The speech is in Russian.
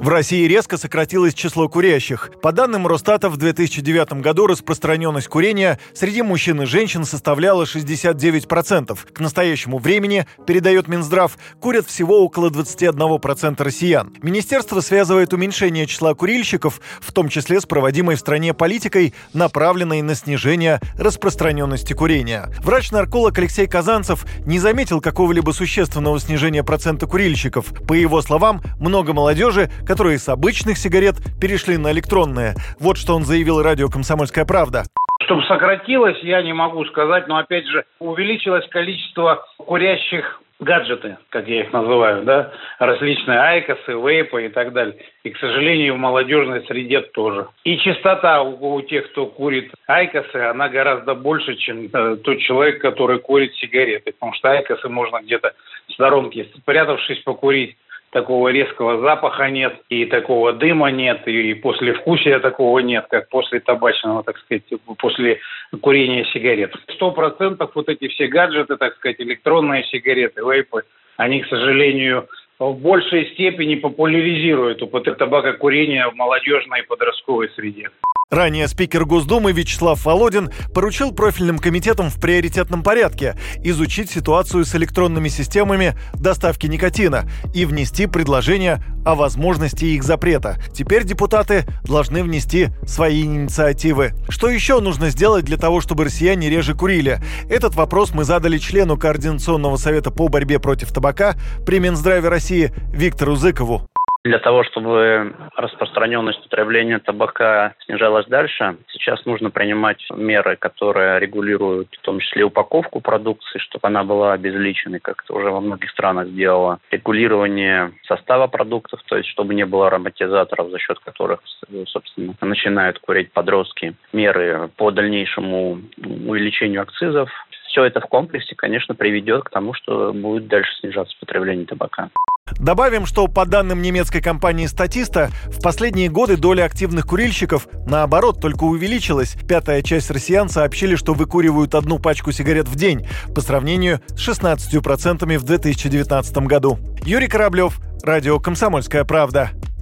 В России резко сократилось число курящих. По данным Росстата, в 2009 году распространенность курения среди мужчин и женщин составляла 69%. К настоящему времени, передает Минздрав, курят всего около 21% россиян. Министерство связывает уменьшение числа курильщиков, в том числе с проводимой в стране политикой, направленной на снижение распространенности курения. Врач-нарколог Алексей Казанцев не заметил какого-либо существенного снижения процента курильщиков. По его словам, много молодежи, которые с обычных сигарет перешли на электронные. Вот что он заявил радио «Комсомольская правда». Чтобы сократилось, я не могу сказать, но опять же увеличилось количество курящих гаджеты, как я их называю, да, различные айкосы, вейпы и так далее. И, к сожалению, в молодежной среде тоже. И частота у, у тех, кто курит айкосы, она гораздо больше, чем э, тот человек, который курит сигареты. Потому что айкосы можно где-то в сторонке, спрятавшись, покурить такого резкого запаха нет, и такого дыма нет, и после вкусия такого нет, как после табачного, так сказать, после курения сигарет. Сто процентов вот эти все гаджеты, так сказать, электронные сигареты, вейпы, они, к сожалению, в большей степени популяризируют употребление табакокурения в молодежной и подростковой среде. Ранее спикер Госдумы Вячеслав Володин поручил профильным комитетам в приоритетном порядке изучить ситуацию с электронными системами доставки никотина и внести предложение о возможности их запрета. Теперь депутаты должны внести свои инициативы. Что еще нужно сделать для того, чтобы россияне реже курили? Этот вопрос мы задали члену Координационного совета по борьбе против табака при Минздраве России Виктору Зыкову. Для того, чтобы распространенность употребления табака снижалась дальше, сейчас нужно принимать меры, которые регулируют в том числе упаковку продукции, чтобы она была обезличенной, как это уже во многих странах сделало. Регулирование состава продуктов, то есть чтобы не было ароматизаторов, за счет которых, собственно, начинают курить подростки. Меры по дальнейшему увеличению акцизов. Все это в комплексе, конечно, приведет к тому, что будет дальше снижаться потребление табака. Добавим, что по данным немецкой компании «Статиста», в последние годы доля активных курильщиков, наоборот, только увеличилась. Пятая часть россиян сообщили, что выкуривают одну пачку сигарет в день, по сравнению с 16% в 2019 году. Юрий Кораблев, Радио «Комсомольская правда».